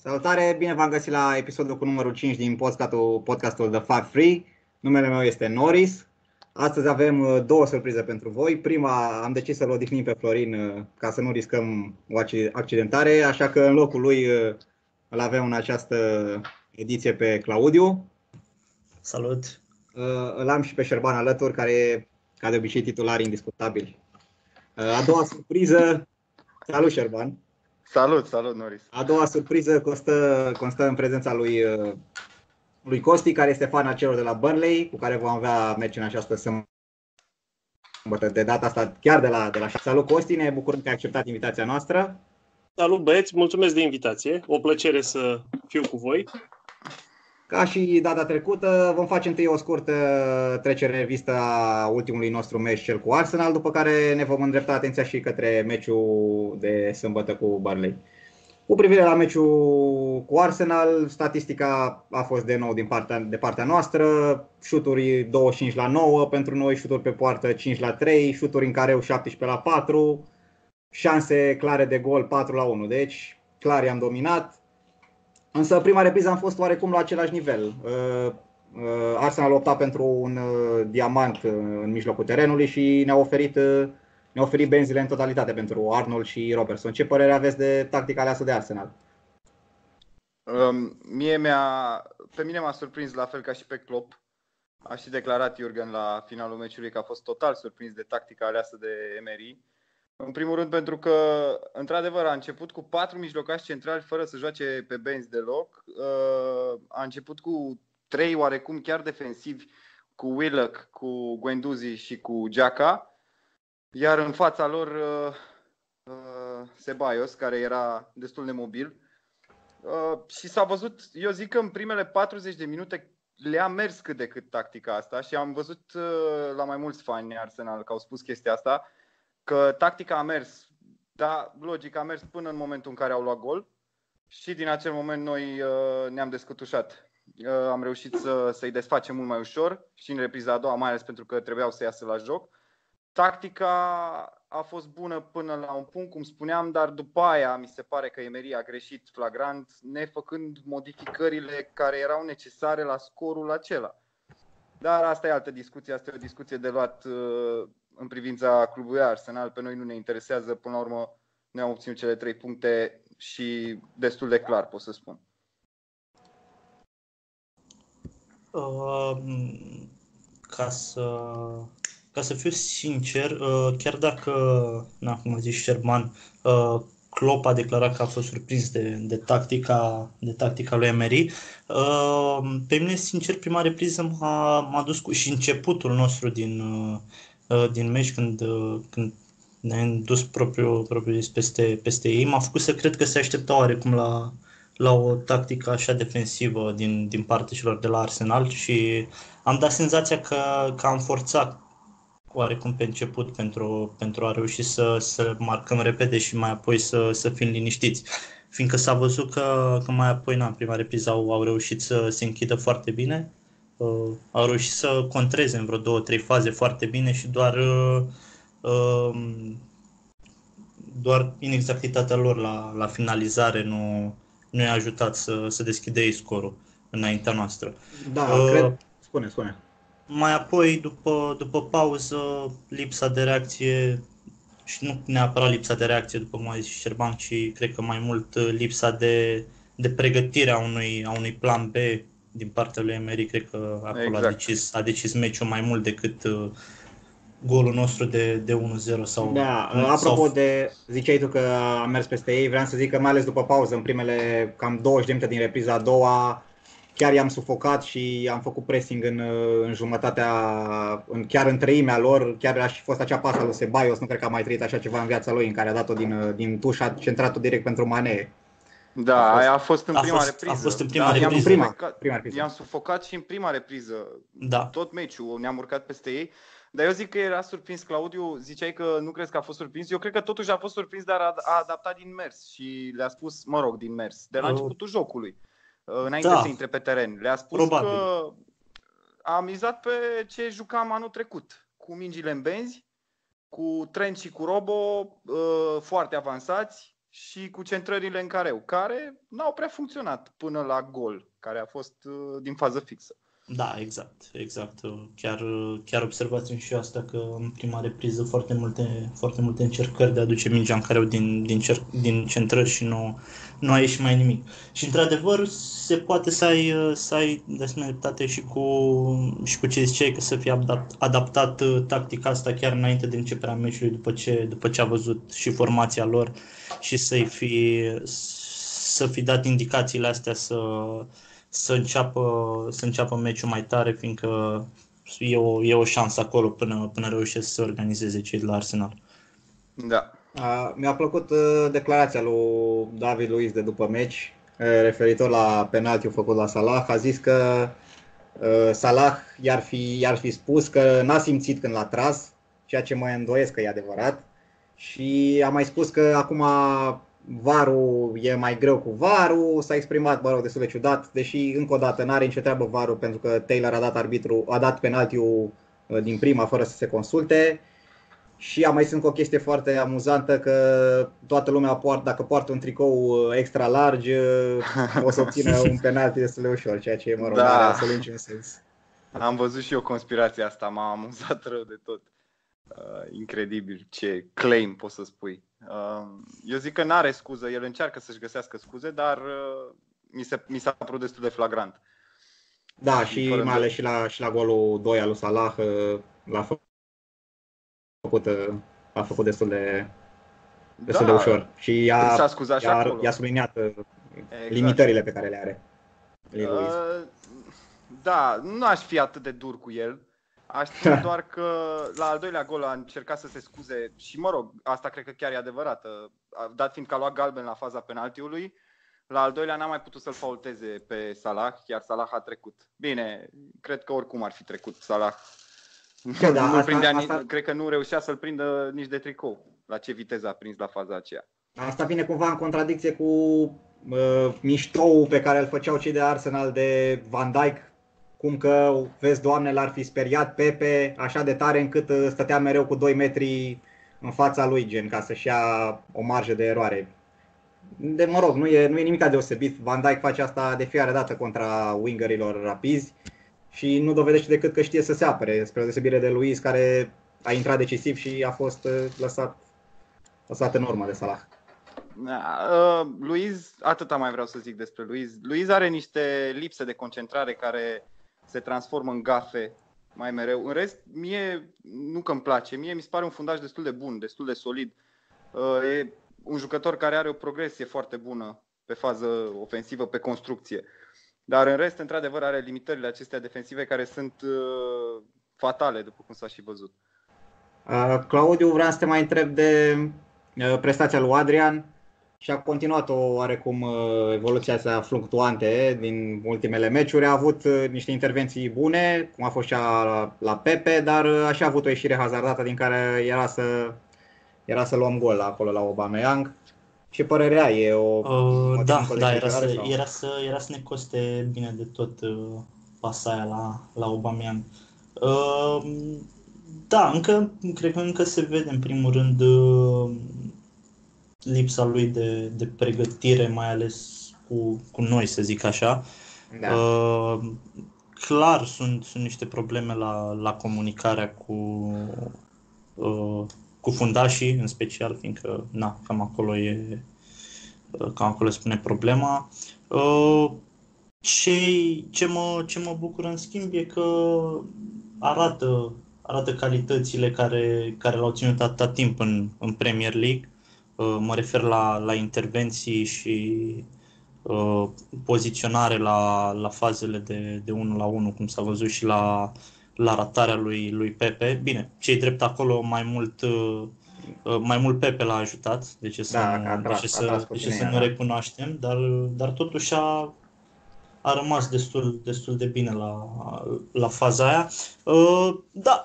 Salutare, bine v-am găsit la episodul cu numărul 5 din podcastul, podcastul The Five Free. Numele meu este Norris. Astăzi avem uh, două surprize pentru voi. Prima, am decis să-l odihnim pe Florin uh, ca să nu riscăm o accidentare, așa că în locul lui uh, îl avem în această ediție pe Claudiu. Salut! Îl am și pe Șerban alături, care e, ca de obicei, titular indiscutabil. A doua surpriză, salut Șerban! Salut, salut, Noris. A doua surpriză constă, constă în prezența lui, uh, lui Costi, care este fan al celor de la Burnley, cu care vom avea meci în această sâmbătă. De data asta chiar de la, de la Salut Costi, ne bucurăm că ai acceptat invitația noastră. Salut băieți, mulțumesc de invitație. O plăcere să fiu cu voi. Ca și data trecută, vom face întâi o scurtă trecere în revistă a ultimului nostru meci, cel cu Arsenal, după care ne vom îndrepta atenția și către meciul de sâmbătă cu Barley. Cu privire la meciul cu Arsenal, statistica a fost de nou din partea, de partea noastră, șuturi 25 la 9 pentru noi, șuturi pe poartă 5 la 3, șuturi în careu 17 la 4, șanse clare de gol 4 la 1, deci clar i-am dominat, Însă prima repriză am fost oarecum la același nivel. Uh, uh, Arsenal opta pentru un uh, diamant în mijlocul terenului și ne-a oferit, ne-a oferit benzile în totalitate pentru Arnold și Robertson. Ce părere aveți de tactica aleasă de Arsenal? Um, mie mi-a, pe mine m-a surprins la fel ca și pe Klopp. Aș și declarat Jurgen la finalul meciului că a fost total surprins de tactica aleasă de Emery. În primul rând pentru că, într-adevăr, a început cu patru mijlocași centrali fără să joace pe bench deloc. Uh, a început cu trei oarecum chiar defensivi, cu Willock, cu Guendouzi și cu Giaca. Iar în fața lor uh, uh, Sebaios, care era destul de mobil. Și s-a văzut, eu zic că în primele 40 de minute le-a mers cât de cât tactica asta și am văzut la mai mulți fani Arsenal că au spus chestia asta că tactica a mers, da, logic a mers până în momentul în care au luat gol și din acel moment noi uh, ne-am descătușat. Uh, am reușit să, să-i desfacem mult mai ușor și în repriza a doua, mai ales pentru că trebuiau să iasă la joc. Tactica a fost bună până la un punct, cum spuneam, dar după aia mi se pare că Emery a greșit flagrant, nefăcând modificările care erau necesare la scorul acela. Dar asta e altă discuție, asta e o discuție de luat uh, în privința clubului Arsenal. Pe noi nu ne interesează, până la urmă ne am obținut cele trei puncte și destul de clar, pot să spun. Uh, ca să ca să fiu sincer, uh, chiar dacă, na, cum a zis Sherman, uh, Klopp a declarat că a fost surprins de, de, tactica, de tactica lui Emery. Uh, pe mine, sincer, prima repriză m-a, m-a dus cu și începutul nostru din, Uh, din meci când, uh, când ne-am dus propriu, propriu peste, peste ei, m-a făcut să cred că se aștepta oarecum la, la o tactică așa defensivă din, din partea celor de la Arsenal și am dat senzația că, că am forțat oarecum pe început pentru, pentru a reuși să, să marcăm repede și mai apoi să, să fim liniștiți. Fiindcă s-a văzut că, că mai apoi, na, în prima repriză au, au reușit să se închidă foarte bine uh, au reușit să contreze în vreo două, trei faze foarte bine și doar uh, uh, doar inexactitatea lor la, la finalizare nu, nu i-a ajutat să, să deschide ei scorul înaintea noastră. Da, uh, cred. Spune, spune. Mai apoi, după, după pauză, lipsa de reacție și nu neapărat lipsa de reacție, după cum a zis Șerban, ci cred că mai mult lipsa de, de pregătire a unui, a unui plan B din partea lui Emery, cred că acolo exact. a, decis, a decis meciul mai mult decât uh, golul nostru de, de 1-0 sau... Da, uh, apropo sau... de, ziceai tu că am mers peste ei, vreau să zic că mai ales după pauză, în primele cam 20 de minute din repriza a doua, chiar i-am sufocat și am făcut pressing în, uh, în jumătatea, în, chiar în treimea lor, chiar a și fost acea pasă lui Sebaios, nu cred că a mai trăit așa ceva în viața lui, în care a dat-o din, din tuș, a centrat-o direct pentru Mane. Da, a fost, aia a fost în a prima fost, repriză. A fost în prima da, repriză. I-am, prima, prima repriză. I-am sufocat și în prima repriză. Da. Tot meciul ne-am urcat peste ei. Dar eu zic că era surprins, Claudiu, ziceai că nu crezi că a fost surprins. Eu cred că totuși a fost surprins, dar a, a adaptat din mers și le-a spus, mă rog, din mers, de la uh. începutul jocului, uh, înainte da. să intre pe teren. Le-a spus Probabil. că a mizat pe ce jucam anul trecut, cu mingile în benzi, cu Trent și cu Robo, uh, foarte avansați, și cu centrările în careu, care n-au prea funcționat până la gol, care a fost uh, din fază fixă. Da, exact, exact. Chiar, chiar observați și asta că în prima repriză foarte multe, foarte multe încercări de a aduce mingea în careu din, din, cer, din centrări și nu, nu a ieșit mai nimic. Și într-adevăr se poate să ai, să ai de asemenea și cu, și cu ce ziceai, că să fie adaptat, adaptat uh, tactica asta chiar înainte de începerea meciului, după ce, după ce a văzut și formația lor și să-i fi, să fi dat indicațiile astea să, să înceapă, să înceapă meciul mai tare, fiindcă e o, e o șansă acolo până, până reușesc să se organizeze cei de la Arsenal. Da. Uh, mi-a plăcut uh, declarația lui David Luiz de după meci, uh, referitor la penaltiul făcut la Salah. A zis că uh, Salah i-ar fi, i-ar fi spus că n-a simțit când l-a tras, ceea ce mă îndoiesc că e adevărat. Și a mai spus că acum varul e mai greu cu varul, s-a exprimat, mă rog, destul de ciudat, deși încă o dată n-are nicio treabă varul pentru că Taylor a dat arbitru, a dat penaltiul uh, din prima fără să se consulte. Și a mai sunt o chestie foarte amuzantă că toată lumea poartă, dacă poartă un tricou uh, extra large, uh, o să obțină un penalti destul de ușor, ceea ce, mă rog, da. are absolut niciun sens. Am văzut și eu conspirația asta, m-a amuzat rău de tot. Uh, incredibil ce claim poți să spui. Uh, eu zic că nu are scuză, el încearcă să-și găsească scuze, dar uh, mi, se, mi s-a părut destul de flagrant. Da, și, și mai ales și la, și la golul 2 al lui Salah uh, l-a făcut, uh, l-a făcut destul de, destul da, de ușor. Și i-a, s-a scuzat i-a, și i-a subliniat uh, exact. limitările pe care le are. Uh, da, nu aș fi atât de dur cu el. Aș spune doar că la al doilea gol a încercat să se scuze și mă rog, asta cred că chiar e adevărată, dat fiind că a luat galben la faza penaltiului, la al doilea n-a mai putut să-l faulteze pe Salah, iar Salah a trecut. Bine, cred că oricum ar fi trecut Salah. Da, da, nu asta, prindea, asta... Cred că nu reușea să-l prindă nici de tricou. La ce viteză a prins la faza aceea. Asta vine cumva în contradicție cu uh, miștou pe care îl făceau cei de Arsenal de Van Dijk cum că, vezi, Doamne, l-ar fi speriat Pepe așa de tare încât uh, stătea mereu cu 2 metri în fața lui, gen, ca să-și ia o marjă de eroare. De, mă rog, nu e, nu e nimic deosebit. Van Dijk face asta de fiecare dată contra wingerilor rapizi și nu dovedește decât că știe să se apere, spre deosebire de Luis, care a intrat decisiv și a fost uh, lăsat, lăsat în urmă de Salah. Uh, Luiz, atâta mai vreau să zic despre Luiz. Luiz are niște lipse de concentrare care se transformă în gafe mai mereu. În rest, mie nu că îmi place, mie mi se pare un fundaj destul de bun, destul de solid. Uh, e un jucător care are o progresie foarte bună pe fază ofensivă, pe construcție. Dar în rest, într-adevăr, are limitările acestea defensive care sunt uh, fatale, după cum s-a și văzut. Uh, Claudiu, vreau să te mai întreb de prestația lui Adrian și a continuat o oarecum uh, evoluția asta fluctuante din ultimele meciuri. A avut uh, niște intervenții bune, cum a fost cea la, la Pepe, dar uh, așa a avut o ieșire hazardată din care era să, era să luăm gol acolo la Aubameyang. Ce părerea e? O, uh, da, da era, să, era, să, era să ne coste bine de tot uh, pasa aia la, la Aubameyang. Uh, da, încă, cred că încă se vede în primul rând uh, lipsa lui de, de pregătire, mai ales cu, cu noi, să zic așa. Da. Uh, clar sunt, sunt niște probleme la, la comunicarea cu, uh, cu fundașii, în special, fiindcă na, cam acolo e uh, cam acolo spune problema. Uh, ce, ce, mă, ce mă bucură în schimb e că arată, arată calitățile care, care l-au ținut atâta timp în, în Premier League Uh, mă refer la, la intervenții și uh, poziționare la, la fazele de, de 1 la 1, cum s-a văzut și la, la ratarea lui, lui Pepe. Bine, cei drept acolo mai mult uh, uh mai mult Pepe l-a ajutat, de ce să, da, nu, atras, de ce să, de ce să nu da. recunoaștem, dar, dar totuși a, a rămas destul, destul de bine la, la faza aia. Uh, da,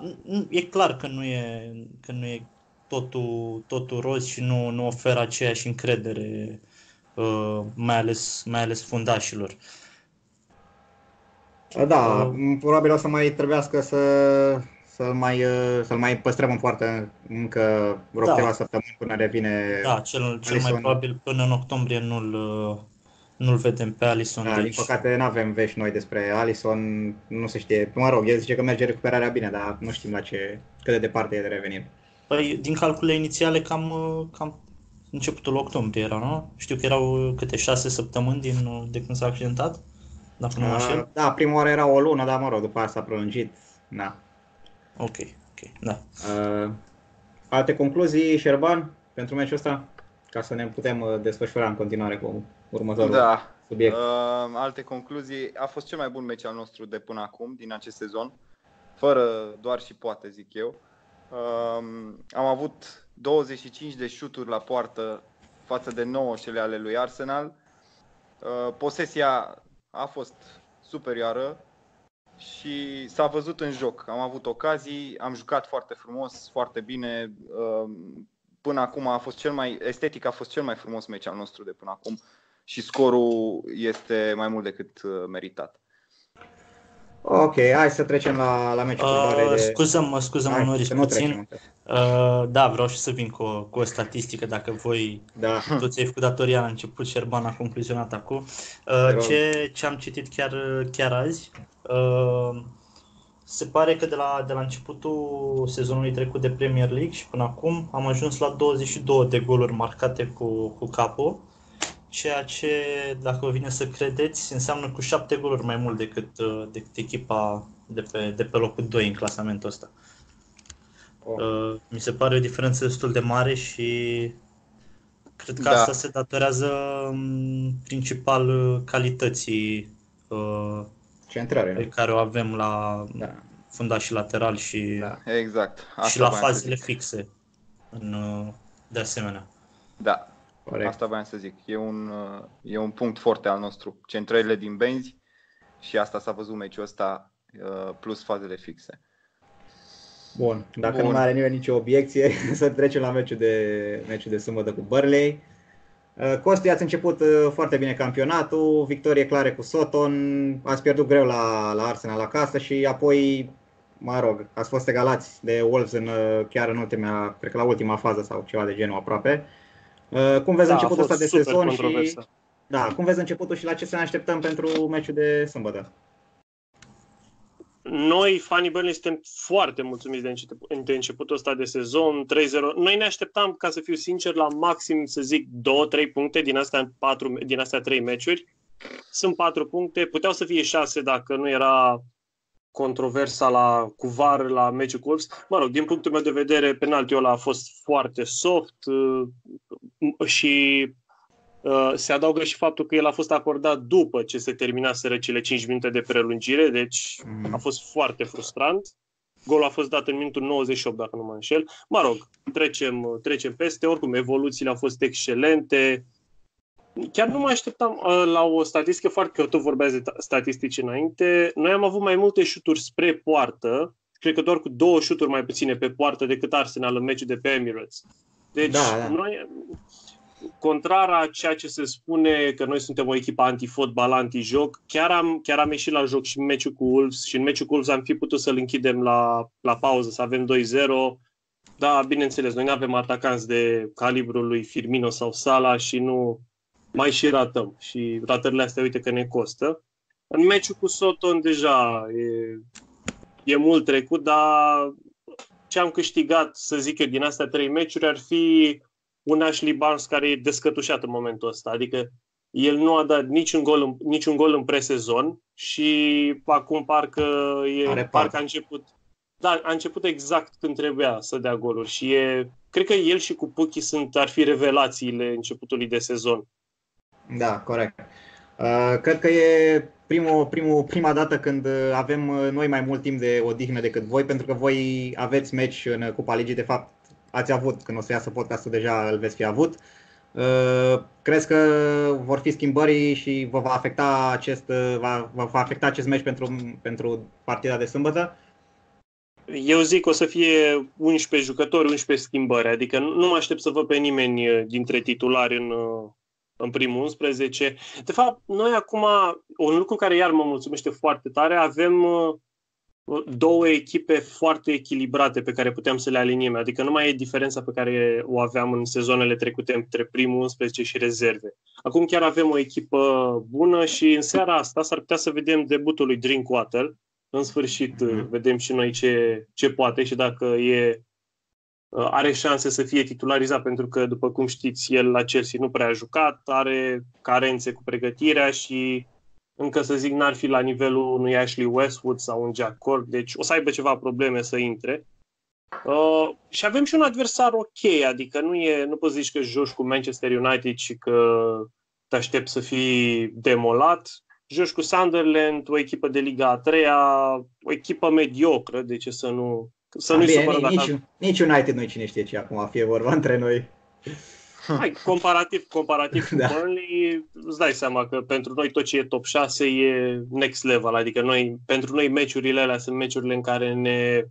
e clar că nu e, că nu e totul, totul roz și nu, nu oferă aceeași încredere, uh, mai, ales, mai ales fundașilor. Da, uh, probabil o să mai trebuiască să, să-l mai, uh, să-l mai păstrăm în poartă încă vreo Da. câteva săptămâni până revine. Da, cel, cel mai Alisson. probabil până în octombrie nu-l, uh, nu-l vedem pe Alisson. Da, din deci, păcate nu avem vești noi despre Alisson, nu se știe. Mă rog, el zice că merge recuperarea bine, dar nu știm la ce, cât de departe e de revenire. Păi, din calculele inițiale, cam, uh, cam începutul octombrie era, nu? Știu că erau uh, câte șase săptămâni din, uh, de când s-a accidentat, dacă nu mă Uh, înșel. Da, prima oară era o lună, dar mă rog, după asta a prelungit. Da. Ok, ok, da. Uh, alte concluzii, Șerban, pentru meciul ăsta? Ca să ne putem uh, desfășura în continuare cu următorul Da. subiect. Uh, alte concluzii. A fost cel mai bun meci al nostru de până acum, din acest sezon. Fără doar și poate, zic eu. Um, am avut 25 de șuturi la poartă față de 9 cele ale lui Arsenal. Uh, posesia a fost superioară și s-a văzut în joc. Am avut ocazii, am jucat foarte frumos, foarte bine. Um, Până acum a fost cel mai estetic a fost cel mai frumos meci al nostru de până acum și scorul este mai mult decât uh, meritat. Ok, hai să trecem la, la meciul Uh, de... scuză-mă, scuză-mă, Hai, Noris, să nu puțin. trecem. Uh, da, vreau și să vin cu, o- cu o statistică, dacă voi Da. Tu ți-ai făcut datoria la început, Șerban a concluzionat acum. Te Uh, rog. ce, ce am citit chiar, chiar azi, uh, se pare că de la, de la începutul sezonului trecut de Premier League și până acum am ajuns la 22 de goluri marcate cu, cu capul, ceea ce, dacă vă vine să credeți, înseamnă cu 7 goluri mai mult decât, uh, decât echipa de pe, de pe locul 2 în clasamentul ăsta. Oh. Uh, mi se pare o diferență destul de mare și cred că Da. asta se datorează în principal uh, calității uh, Centrare. pe nu? care o avem la Da. fundaș și lateral și, Da. Exact. și la voiam să fazele zic. fixe în, uh, de asemenea. Da, Corect. asta voiam să zic. E un, uh, e un punct foarte al nostru. Centrările din benzi și asta s-a văzut meciul ăsta uh, plus fazele fixe. Bun, dacă Bun. nu mai are nimeni nicio obiecție, să trecem la meciul de, meciul de sâmbătă cu Burnley. Uh, Costi, ați început uh, foarte bine campionatul, victorie clare cu Soton, ați pierdut greu la, la Arsenal acasă și apoi, mă rog, ați fost egalați de Wolves în, uh, chiar în ultima, cred că la ultima fază sau ceva de genul aproape. Uh, Cum vezi Da, a începutul fost ăsta de super sezon și controversă. da, cum vezi începutul și la ce să ne așteptăm pentru meciul de sâmbătă? Noi, fanii Burnley, suntem foarte mulțumiți de, încep- de începutul ăsta de sezon, 3-0. Noi ne așteptam, ca să fiu sincer, la maxim, să zic, 2-3 puncte din astea, 4, din astea 3 meciuri. Sunt 4 puncte, puteau să fie 6 dacă nu era controversa la cuvar la meciul cu Wolves. Mă rog, din punctul meu de vedere, penaltiul ăla a fost foarte soft uh, și uh, se adaugă și faptul că el a fost acordat după ce se terminaseră cele 5 minute de prelungire, deci Mhm. a fost foarte frustrant. Golul a fost dat în minutul 98, dacă nu mă înșel. Mă rog, trecem, trecem peste. Oricum, evoluțiile au fost excelente. Chiar nu mă așteptam uh, la o statistică foarte, că tot vorbeați de ta- statistici înainte. Noi am avut mai multe șuturi spre poartă, cred că doar cu două șuturi mai puține pe poartă decât Arsenal în meciul de pe Emirates. Deci, Da, da. noi, contrar a ceea ce se spune că noi suntem o echipă anti-fotbal, anti-joc, chiar am, chiar am ieșit la joc și în meciul cu Wolves și în meciul cu Wolves am fi putut să-l închidem la, la pauză, să avem 2-0. Da, bineînțeles, noi nu avem atacanți de calibrul lui Firmino sau Sala și nu mai și ratăm. Și ratările astea, uite că ne costă. În meciul cu Soton deja e, e mult trecut, dar ce am câștigat, să zic eu, din astea trei meciuri ar fi un Ashley Barnes care e descătușat în momentul ăsta. Adică el nu a dat niciun gol în, niciun gol în presezon și acum parcă, e, Are parcă parte. a început da, a început exact când trebuia să dea goluri și e, cred că el și cu Puchi sunt, ar fi revelațiile începutului de sezon. Da, corect. Uh, cred că e primul, primul, prima dată când uh, avem uh, noi mai mult timp de odihnă decât voi, pentru că voi aveți meci în Cupa Ligii, de fapt ați avut, când o să iasă podcastul deja îl veți fi avut. Uh, crezi că vor fi schimbări și vă va afecta acest, uh, va, vă va afecta acest meci pentru, pentru partida de sâmbătă? Eu zic că o să fie 11 jucători, 11 schimbări, adică nu nu mă aștept să văd pe nimeni uh, dintre titulari în, uh, în primul 11. De fapt, noi acum, un lucru care iar mă mulțumește foarte tare, avem uh, două echipe foarte echilibrate pe care puteam să le aliniem. Adică nu mai e diferența pe care o aveam în sezonele trecute între primul 11 și rezerve. Acum chiar avem o echipă bună și în seara asta s-ar putea să vedem debutul lui Drinkwater. În sfârșit mm-hmm. vedem și noi ce, ce poate și dacă e uh, are șanse să fie titularizat pentru că, după cum știți, el la Chelsea nu prea a jucat, are carențe cu pregătirea și încă să zic n-ar fi la nivelul unui Ashley Westwood sau un Jack Cork, deci o să aibă ceva probleme să intre. Uh, și avem și un adversar ok, adică nu, e, nu poți zici că joci cu Manchester United și că te aștept să fii demolat. Joci cu Sunderland, o echipă de Liga a treia, o echipă mediocră, de ce să nu... Să nu-i Bine, nici, nici, nici United nu cine știe ce acum fie vorba între noi. Hai, comparativ, comparativ da. cu Burnley, îți dai seama că pentru noi tot ce e top 6 e next level, adică noi, pentru noi meciurile alea sunt meciurile în care ne, uh,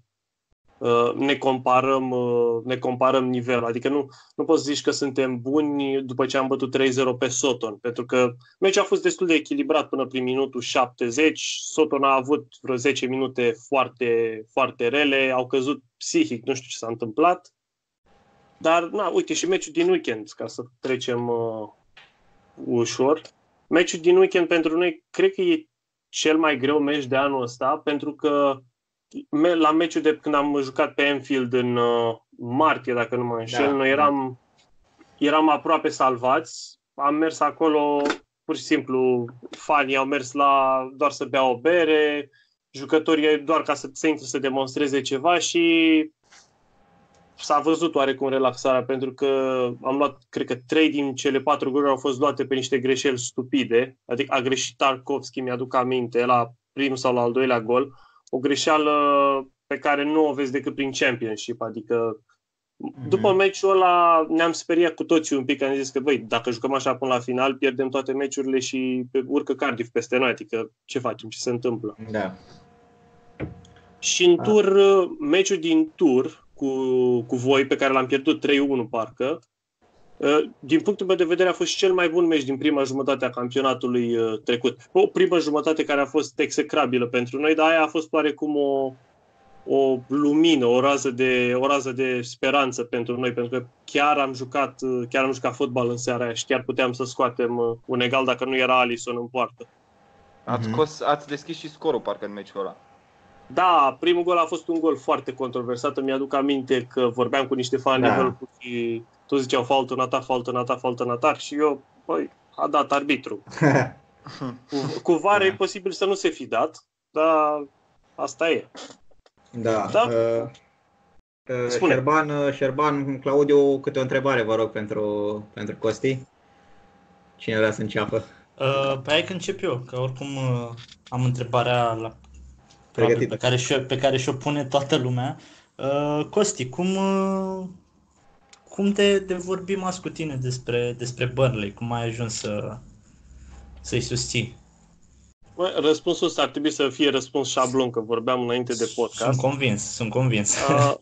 ne, comparăm, uh, ne comparăm nivelul, adică nu, nu poți zici că suntem buni după ce am bătut 3-0 pe Soton, pentru că meciul a fost destul de echilibrat până prin minutul 70, Soton a avut vreo 10 minute foarte, foarte rele, au căzut psihic, nu știu ce s-a întâmplat, dar, na, uite, și meciul din weekend, ca să trecem uh, ușor. Meciul din weekend pentru noi, cred că e cel mai greu meci de anul ăsta, pentru că la meciul de când am jucat pe Enfield în uh, martie, dacă nu mă înșel, da, noi eram, da. eram aproape salvați. Am mers acolo, pur și simplu, fanii au mers la doar să bea o bere, jucătorii doar ca să se intre să demonstreze ceva și s-a văzut oarecum relaxarea, pentru că am luat, cred că trei din cele patru goluri au fost luate pe niște greșeli stupide, adică a greșit Tarkovski, mi-aduc aminte, la primul sau la al doilea gol, o greșeală pe care nu o vezi decât prin Championship, adică mm-hmm. după meciul ăla ne-am speriat cu toții un pic, am zis că, băi, dacă jucăm așa până la final, pierdem toate meciurile și urcă Cardiff peste noi, adică ce facem, ce se întâmplă. Da. Și în tur, meciul din tur, cu, cu voi, pe care l-am pierdut 3-1 parcă. Uh, din punctul meu de vedere a fost cel mai bun meci din prima jumătate a campionatului uh, trecut. O primă jumătate care a fost execrabilă pentru noi, dar aia a fost oarecum o, o lumină, o rază, de, o rază de speranță pentru noi, pentru că chiar am jucat, uh, chiar am jucat fotbal în seara aia și chiar puteam să scoatem un egal dacă nu era Alison în poartă. Ați, mhm. scos, ați deschis și scorul parcă în meciul ăla. Da, primul gol a fost un gol foarte controversat. Îmi aduc aminte că vorbeam cu niște fani da. și toți ziceau faultă, nata, faultă, nata, faultă, nata și eu, băi, a dat arbitru. cu, cu vare da. e posibil să nu se fi dat, dar asta e. Da. da? Uh, uh, Spune. Șerban, uh, Șerban, Claudiu, câte o întrebare vă rog pentru, pentru Costi. Cine vrea să înceapă? Uh, pe hai că încep eu, că oricum uh, am întrebarea la Probabil, pe care, și, pe care și-o pune toată lumea. Uh, Costi, cum, uh, cum te de vorbim azi cu tine despre, despre Burnley? Cum ai ajuns să, să-i susții? Bă, răspunsul ăsta ar trebui să fie răspuns șablon, că vorbeam înainte de podcast. Sunt convins, sunt convins. Uh,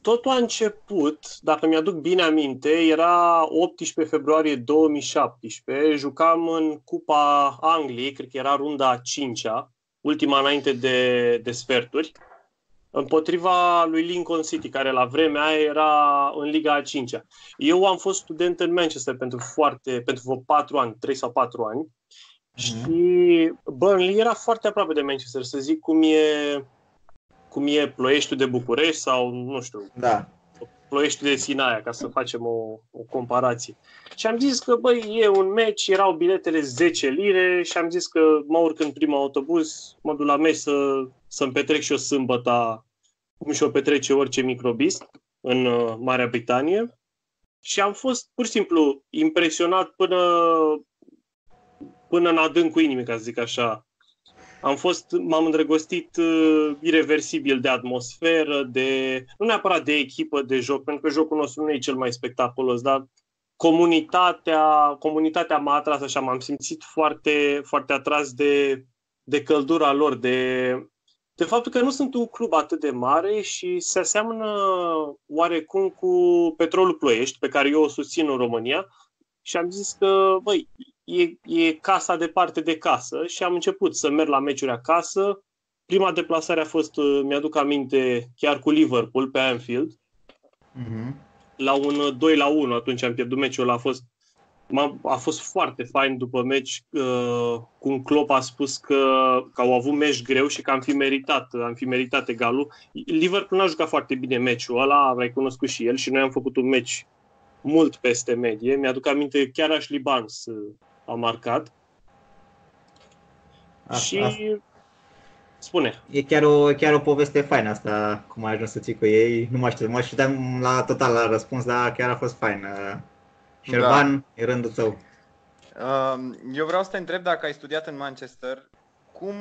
totul a început, dacă mi-aduc bine aminte, era 18 februarie 2017, jucam în Cupa Angliei, cred că era runda a 5-a, ultima înainte de, de sferturi, împotriva lui Lincoln City, care la vremea aia era în Liga a 5 -a. Eu am fost student în Manchester pentru foarte, pentru vreo 4 ani, 3 sau 4 ani, mm-hmm. și Burnley era foarte aproape de Manchester, să zic cum e, cum e Ploieștiul de București sau, nu știu, da. Ploiești de Sinaia, ca să facem o, o comparație. Și am zis că, băi, e un meci, erau biletele 10 lire și am zis că mă urc în primul autobuz, mă duc la meci să, să-mi petrec și o sâmbătă, cum și-o petrece orice microbist în uh, Marea Britanie. Și am fost pur și simplu impresionat până, până în adâncul inimii, ca să zic așa, am fost, m-am îndrăgostit uh, irreversibil de atmosferă, de, nu neapărat de echipă de joc, pentru că jocul nostru nu e cel mai spectaculos, dar comunitatea, comunitatea m-a atras așa, m-am simțit foarte, foarte atras de, de căldura lor, de, de faptul că nu sunt un club atât de mare și se aseamănă oarecum cu Petrolul Ploiești, pe care eu o susțin în România, și am zis că, băi, e, e casa de parte de casă și am început să merg la meciuri acasă. prima deplasare a fost, uh, mi-aduc aminte, chiar cu Liverpool pe Anfield, Mhm. la un 2 la 1, atunci am pierdut meciul, a fost m-a, a fost foarte fain după meci uh, cum Klopp a spus că, că au avut meci greu și că am fi meritat, am fi meritat egalul. Liverpool n-a jucat foarte bine meciul ăla, am recunoscut și el și noi am făcut un meci mult peste medie. Mi-aduc aminte, chiar Ashley Barnes uh, a marcat. A- și a- spune. E chiar o, chiar o poveste faină asta, cum ai ajuns să ții cu ei. Nu mă știu, mă știam la total la răspuns, dar chiar a fost fain. Șerban, da. e rândul tău. Um, Eu vreau să te întreb dacă ai studiat în Manchester, cum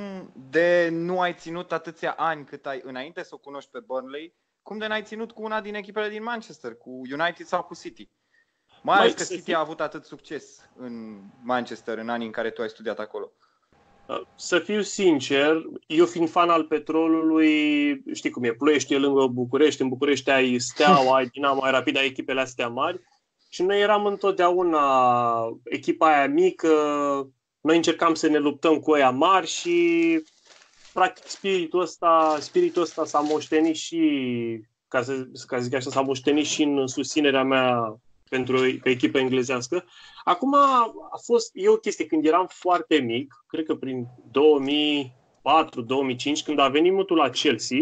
de nu ai ținut atâția ani cât ai înainte să o cunoști pe Burnley, cum de n-ai ținut cu una din echipele din Manchester, cu United sau cu City? Mai ales că să City fii- a avut atât succes în Manchester în anii în care tu ai studiat acolo. Să fiu sincer, eu fiind fan al petrolului, știi cum e, ploiești e lângă București, în București ai Steaua, ai Dinamo, ai Rapid, ai echipele astea mari și noi eram întotdeauna echipa aia mică, noi încercam să ne luptăm cu aia mari și practic spiritul ăsta, spiritul ăsta s-a moștenit și, ca să, ca să zic așa, s-a moștenit și în susținerea mea pentru pe echipă englezească. Acum a fost, e o chestie, când eram foarte mic, cred că prin 2004-2005, când a venit mutul la Chelsea,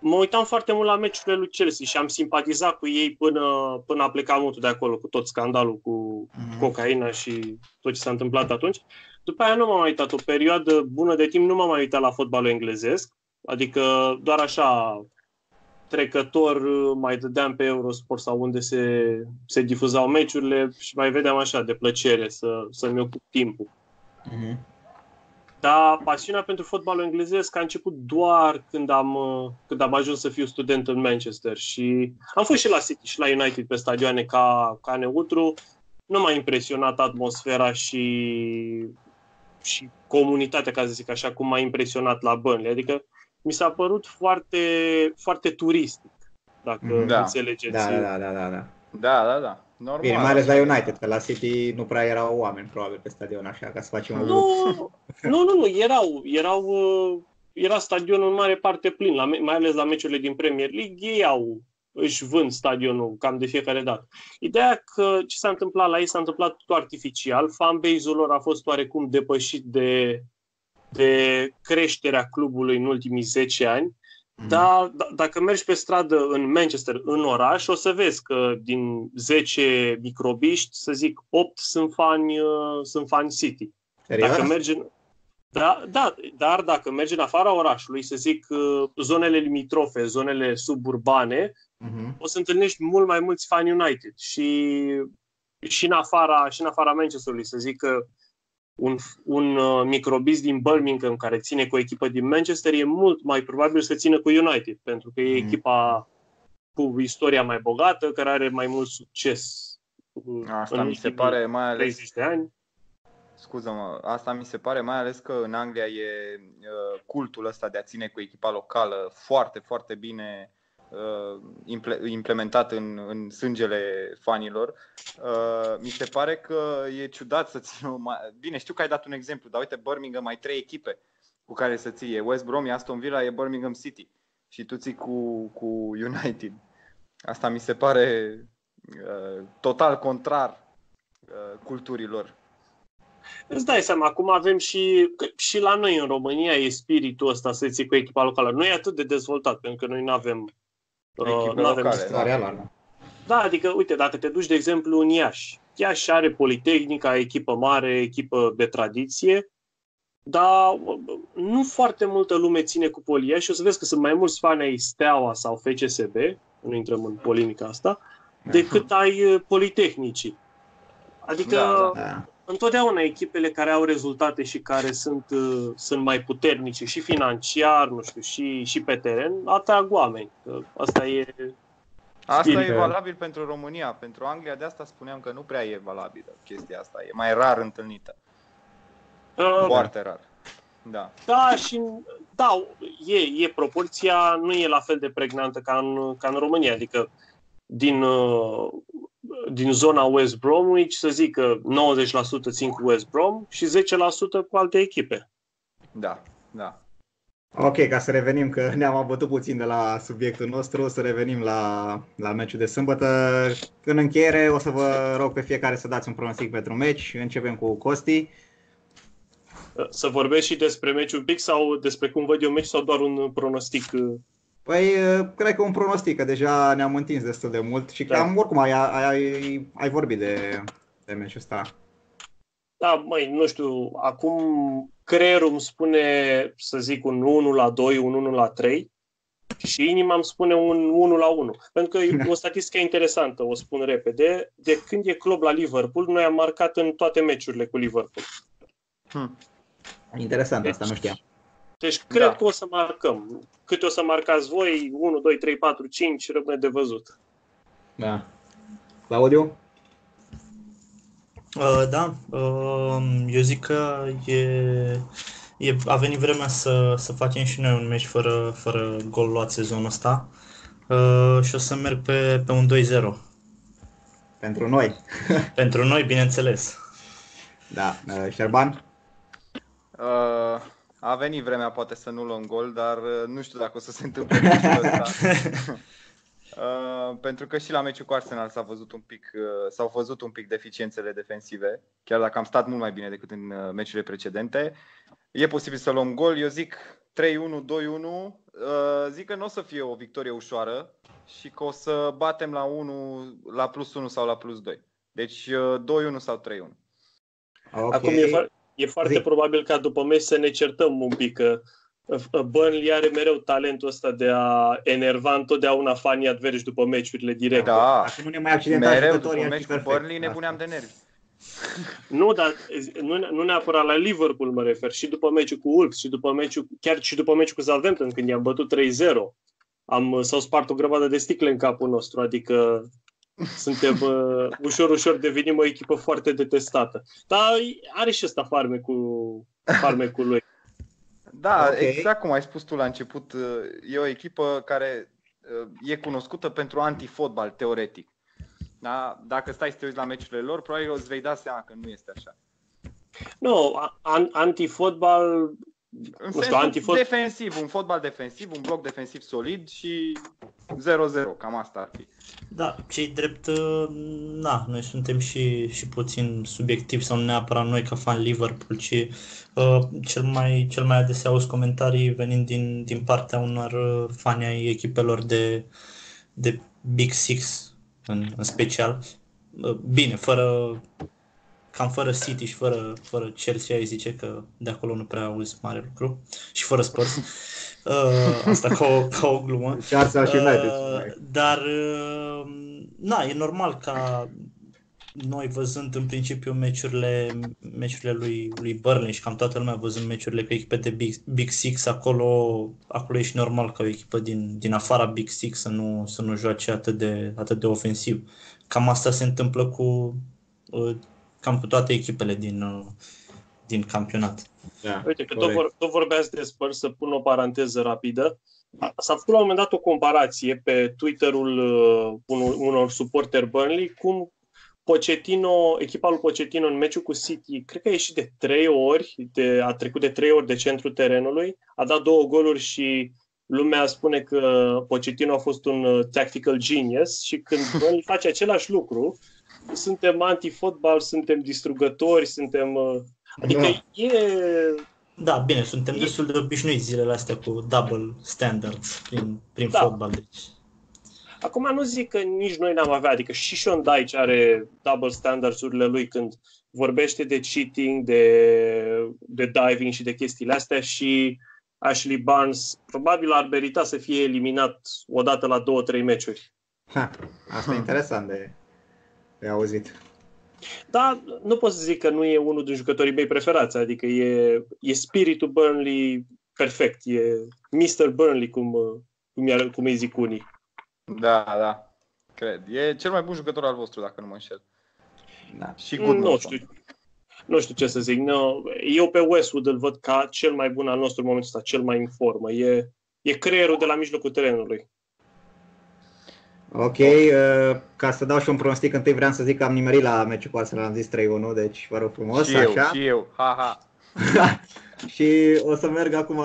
mă uitam foarte mult la meciurile lui Chelsea și am simpatizat cu ei până, până a plecat mutul de acolo, cu tot scandalul cu Mhm. cocaina și tot ce s-a întâmplat atunci. După aia nu m-am mai uitat o perioadă bună de timp, nu m-am mai uitat la fotbalul englezesc, adică doar așa trecător mai dădeam pe Eurosport sau unde se, se difuzau meciurile și mai vedeam așa de plăcere să, să-mi ocup timpul. Mhm. Dar pasiunea pentru fotbalul englezesc a început doar când am, uh, când am ajuns să fiu student în Manchester și am fost și la City și la United pe stadioane ca, ca neutru. Nu m-a impresionat atmosfera și, și comunitatea, ca să zic așa, cum m-a impresionat la Burnley. Adică mi s-a părut foarte, foarte turistic, dacă Mhm. Da. înțelegeți. Da, da, da, da, da, da. Da, da, da. Normal. Bine, mai ales la United, că la City nu prea erau oameni, probabil, pe stadion, așa, ca să facem un Nu, nu, nu, nu, erau, erau, uh, era stadionul în mare parte plin, la, me- mai ales la meciurile din Premier League, ei au, își vând stadionul cam de fiecare dată. Ideea că ce s-a întâmplat la ei s-a întâmplat tot artificial, fanbase-ul lor a fost oarecum depășit de, de creșterea clubului în ultimii 10 ani, Mhm. dar d- dacă mergi pe stradă în Manchester, în oraș, o să vezi că din 10 microbiști, să zic, 8 sunt fani, uh, sunt fani City. Serios? Dacă mergi în... Da, da, dar dacă mergi în afara orașului, să zic, uh, zonele limitrofe, zonele suburbane, Mhm. o să întâlnești mult mai mulți fani United și, și, în afara, și în afara Manchesterului, să zic că un, un uh, microbist din Birmingham care ține cu o echipă din Manchester e mult mai probabil să țină cu United, pentru că e Mhm. echipa cu istoria mai bogată, care are mai mult succes uh, Asta în mi se ultimii pare mai ales 30 de ani. Scuză-mă, asta mi se pare mai ales că în Anglia e uh, cultul ăsta de a ține cu echipa locală foarte, foarte bine uh, imple- implementat în, în sângele fanilor. Uh, mi se pare că e ciudat să ții o mai... Bine, știu că ai dat un exemplu, dar uite, Birmingham mai trei echipe cu care să ții. E West Brom, e Aston Villa, e Birmingham City. Și tu ții cu, cu United. Asta mi se pare uh, total contrar uh, culturilor. Îți dai seama, acum avem și, că și la noi în România e spiritul ăsta să ții cu echipa locală. Nu e atât de dezvoltat, pentru că noi nu avem Echipe n-avem locale, stra- da. Reală, da. Da, adică, uite, dacă te duci, de exemplu, în Iași. Iași are Politehnica, echipă mare, echipă de tradiție, dar uh, nu foarte multă lume ține cu Polia și o să vezi că sunt mai mulți fani ai Steaua sau FCSB, nu intrăm în polemica asta, decât ai uh, Politehnicii. Adică, Da, Da. Întotdeauna echipele care au rezultate și care sunt, uh, sunt mai puternice și financiar, nu știu, și, și pe teren, atrag oameni. Că Asta e... Asta Spirit. e valabil pentru România. Pentru Anglia de asta spuneam că nu prea e valabilă chestia asta. E mai rar întâlnită. Uh, Foarte rar. Da. Da, și da, e, e proporția, nu e la fel de pregnantă ca în, ca în România. Adică din, uh, din zona West Bromwich, să zic că 90% țin cu West Brom și 10% cu alte echipe. Da. Da. Ok, ca să revenim, că ne-am abătut puțin de la subiectul nostru, să revenim la, la meciul de sâmbătă. În încheiere o să vă rog pe fiecare să dați un pronostic pentru meci. Începem cu Costi. Să vorbesc și despre meci un pic sau despre cum văd eu meci sau doar un pronostic? Păi, cred că un pronostic, că deja ne-am întins destul de mult și Da. cam oricum ai, ai, ai vorbit de, de meciul ăsta. Da, măi, nu știu, acum creierul îmi spune, să zic, un 1 la 2, un 1 la 3 și inima îmi spune un 1 la 1. Pentru că e o statistică interesantă, o spun repede. De când e club la Liverpool, noi am marcat în toate meciurile cu Liverpool. Interesant, asta nu știam. Deci cred Da. că o să marcăm. Câte o să marcați voi, 1, 2, 3, 4, 5, rămâne de văzut. Da. Claudiu? Uh, da, uh, eu zic că e, e, a venit vremea să, să facem și noi un meci fără, fără gol luat sezonul ăsta uh, și o să merg pe, pe un 2-0. Pentru noi. Pentru noi, bineînțeles. Da. Uh, Șerban? Uh, a venit vremea poate să nu luăm gol, dar uh, nu știu dacă o să se întâmple meciul ăsta. Uh, pentru că și la meciul cu Arsenal s-a văzut un pic, uh, s-au văzut un pic deficiențele defensive, chiar dacă am stat mult mai bine decât în uh, meciurile precedente. E posibil să luăm gol, eu zic 3-1, 2-1. Uh, zic că nu o să fie o victorie ușoară și că o să batem la 1, la plus 1 sau la plus 2. Deci uh, 2-1 sau 3-1. Ok. Acum e, fo- e foarte Zi. probabil ca după meci să ne certăm un pic, că uh, Burnley are mereu talentul ăsta de a enerva întotdeauna fanii adversi după meciurile directe. Da, Dacă nu ne mai accidenta mereu jucătorii, după ar fi meci cu perfect. Burnley nebuneam de Asta. nervi. Nu, dar nu, nu neapărat la Liverpool mă refer, și după meciul cu Wolves, și după meciul, chiar și după meciul cu Southampton, când i-am bătut 3-0. Am, s-au spart o grămadă de sticle în capul nostru, adică suntem uh, ușor, ușor devenim o echipă foarte detestată. Dar are și ăsta farmecul, farmecul lui. Da, Ok. exact cum ai spus tu la început, uh, e o echipă care uh, e cunoscută pentru antifotbal, teoretic. Da? Dacă stai să te uiți la meciurile lor, probabil îți vei da seama că nu este așa. Nu, an, antifotbal, În Nu știu, sensul antifot- defensiv, un fotbal defensiv, un bloc defensiv solid și 0-0, cam asta ar fi. Da, cei drept, uh, na, noi suntem și, și puțin subiectivi sau nu neapărat noi ca fan Liverpool, ci uh, cel, mai, cel mai adesea auzi comentarii venind din, din partea unor uh, fani ai echipelor de, de Big Six în, în special. Uh, bine, fără cam fără City și fără, fără Chelsea, ai zice că de acolo nu prea auzi mare lucru și fără Spurs. Uh, asta ca o, ca o glumă. Și Arsenal și United. Uh, dar, uh, na, e normal ca noi văzând în principiu meciurile, meciurile lui, lui Burnley și cam toată lumea văzând meciurile cu echipe de Big, Big Six, acolo, acolo e și normal ca o echipă din, din afara Big Six să nu, să nu joace atât de, atât de ofensiv. Cam asta se întâmplă cu uh, cam cu toate echipele din, uh, din campionat. Da, Uite, că tot, corect. vor, tot vorbeați de Spurs, să pun o paranteză rapidă. S-a făcut la un moment dat o comparație pe Twitterul uh, unor, unor suporteri Burnley cum Pochettino, echipa lui Pochettino în meciul cu City, cred că a ieșit de trei ori, de, a trecut de trei ori de centrul terenului, a dat două goluri și lumea spune că Pochettino a fost un uh, tactical genius și când Burnley face același lucru, suntem anti-fotbal, suntem distrugători, suntem... uh, Adică Da. e Da, bine, suntem destul de obișnuiți zilele astea cu double standards prin, prin Da. fotbal. Deci. Acum nu zic că nici noi n-am avea, adică și Sean Dyche are double standards-urile lui când vorbește de cheating, de, de diving și de chestiile astea și Ashley Barnes probabil ar merita să fie eliminat odată la două, trei meciuri. Ha, asta e interesant de, de auzit. Dar nu pot să zic că nu e unul din jucătorii mei preferați, adică e, e spiritul Burnley perfect, e Mr. Burnley, cum, cum, i- cum îi zic unii. Da, da, cred. E cel mai bun jucător al vostru, dacă nu mă înșel. Da. Și Nu Goodmanson. știu, nu știu ce să zic. Nu, eu pe Westwood îl văd ca cel mai bun al nostru în momentul ăsta, cel mai în formă. E, e creierul de la mijlocul terenului. Ok, uh, ca să dau și un pronostic, întâi vreau să zic că am nimerit la meciul cu Arsenal, am zis 3-1, deci vă rog frumos, și eu, așa. și eu. Ha, ha. Și o să merg acum,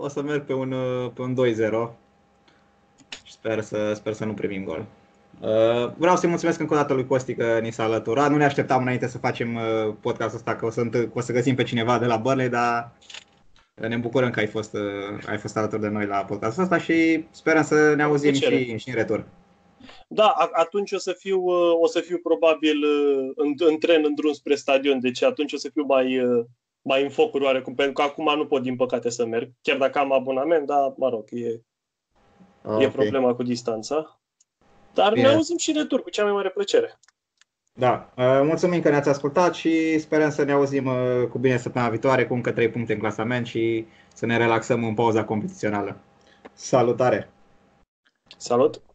o să merg pe un, pe un 2-0. Și sper să, sper să nu primim gol. Uh, vreau să-i mulțumesc încă o dată lui Costi că ni s-a alăturat. Nu ne așteptam înainte să facem uh, podcastul ăsta, că o să, că o să găsim pe cineva de la Burnley, dar ne bucurăm că ai fost, uh, ai fost alături de noi la podcastul ăsta și sperăm să ne auzim și, și în retur. Da, atunci o să fiu, o să fiu probabil în, în tren, în drum spre stadion, deci atunci o să fiu mai, mai în focuri oarecum, pentru că acum nu pot din păcate să merg, chiar dacă am abonament, dar mă rog, e, okay. e problema cu distanța. Dar Bine. ne auzim și retur cu cea mai mare plăcere. Da, uh, mulțumim că ne-ați ascultat și sperăm să ne auzim uh, cu bine săptămâna viitoare cu încă 3 puncte în clasament și să ne relaxăm în pauza competițională. Salutare! Salut!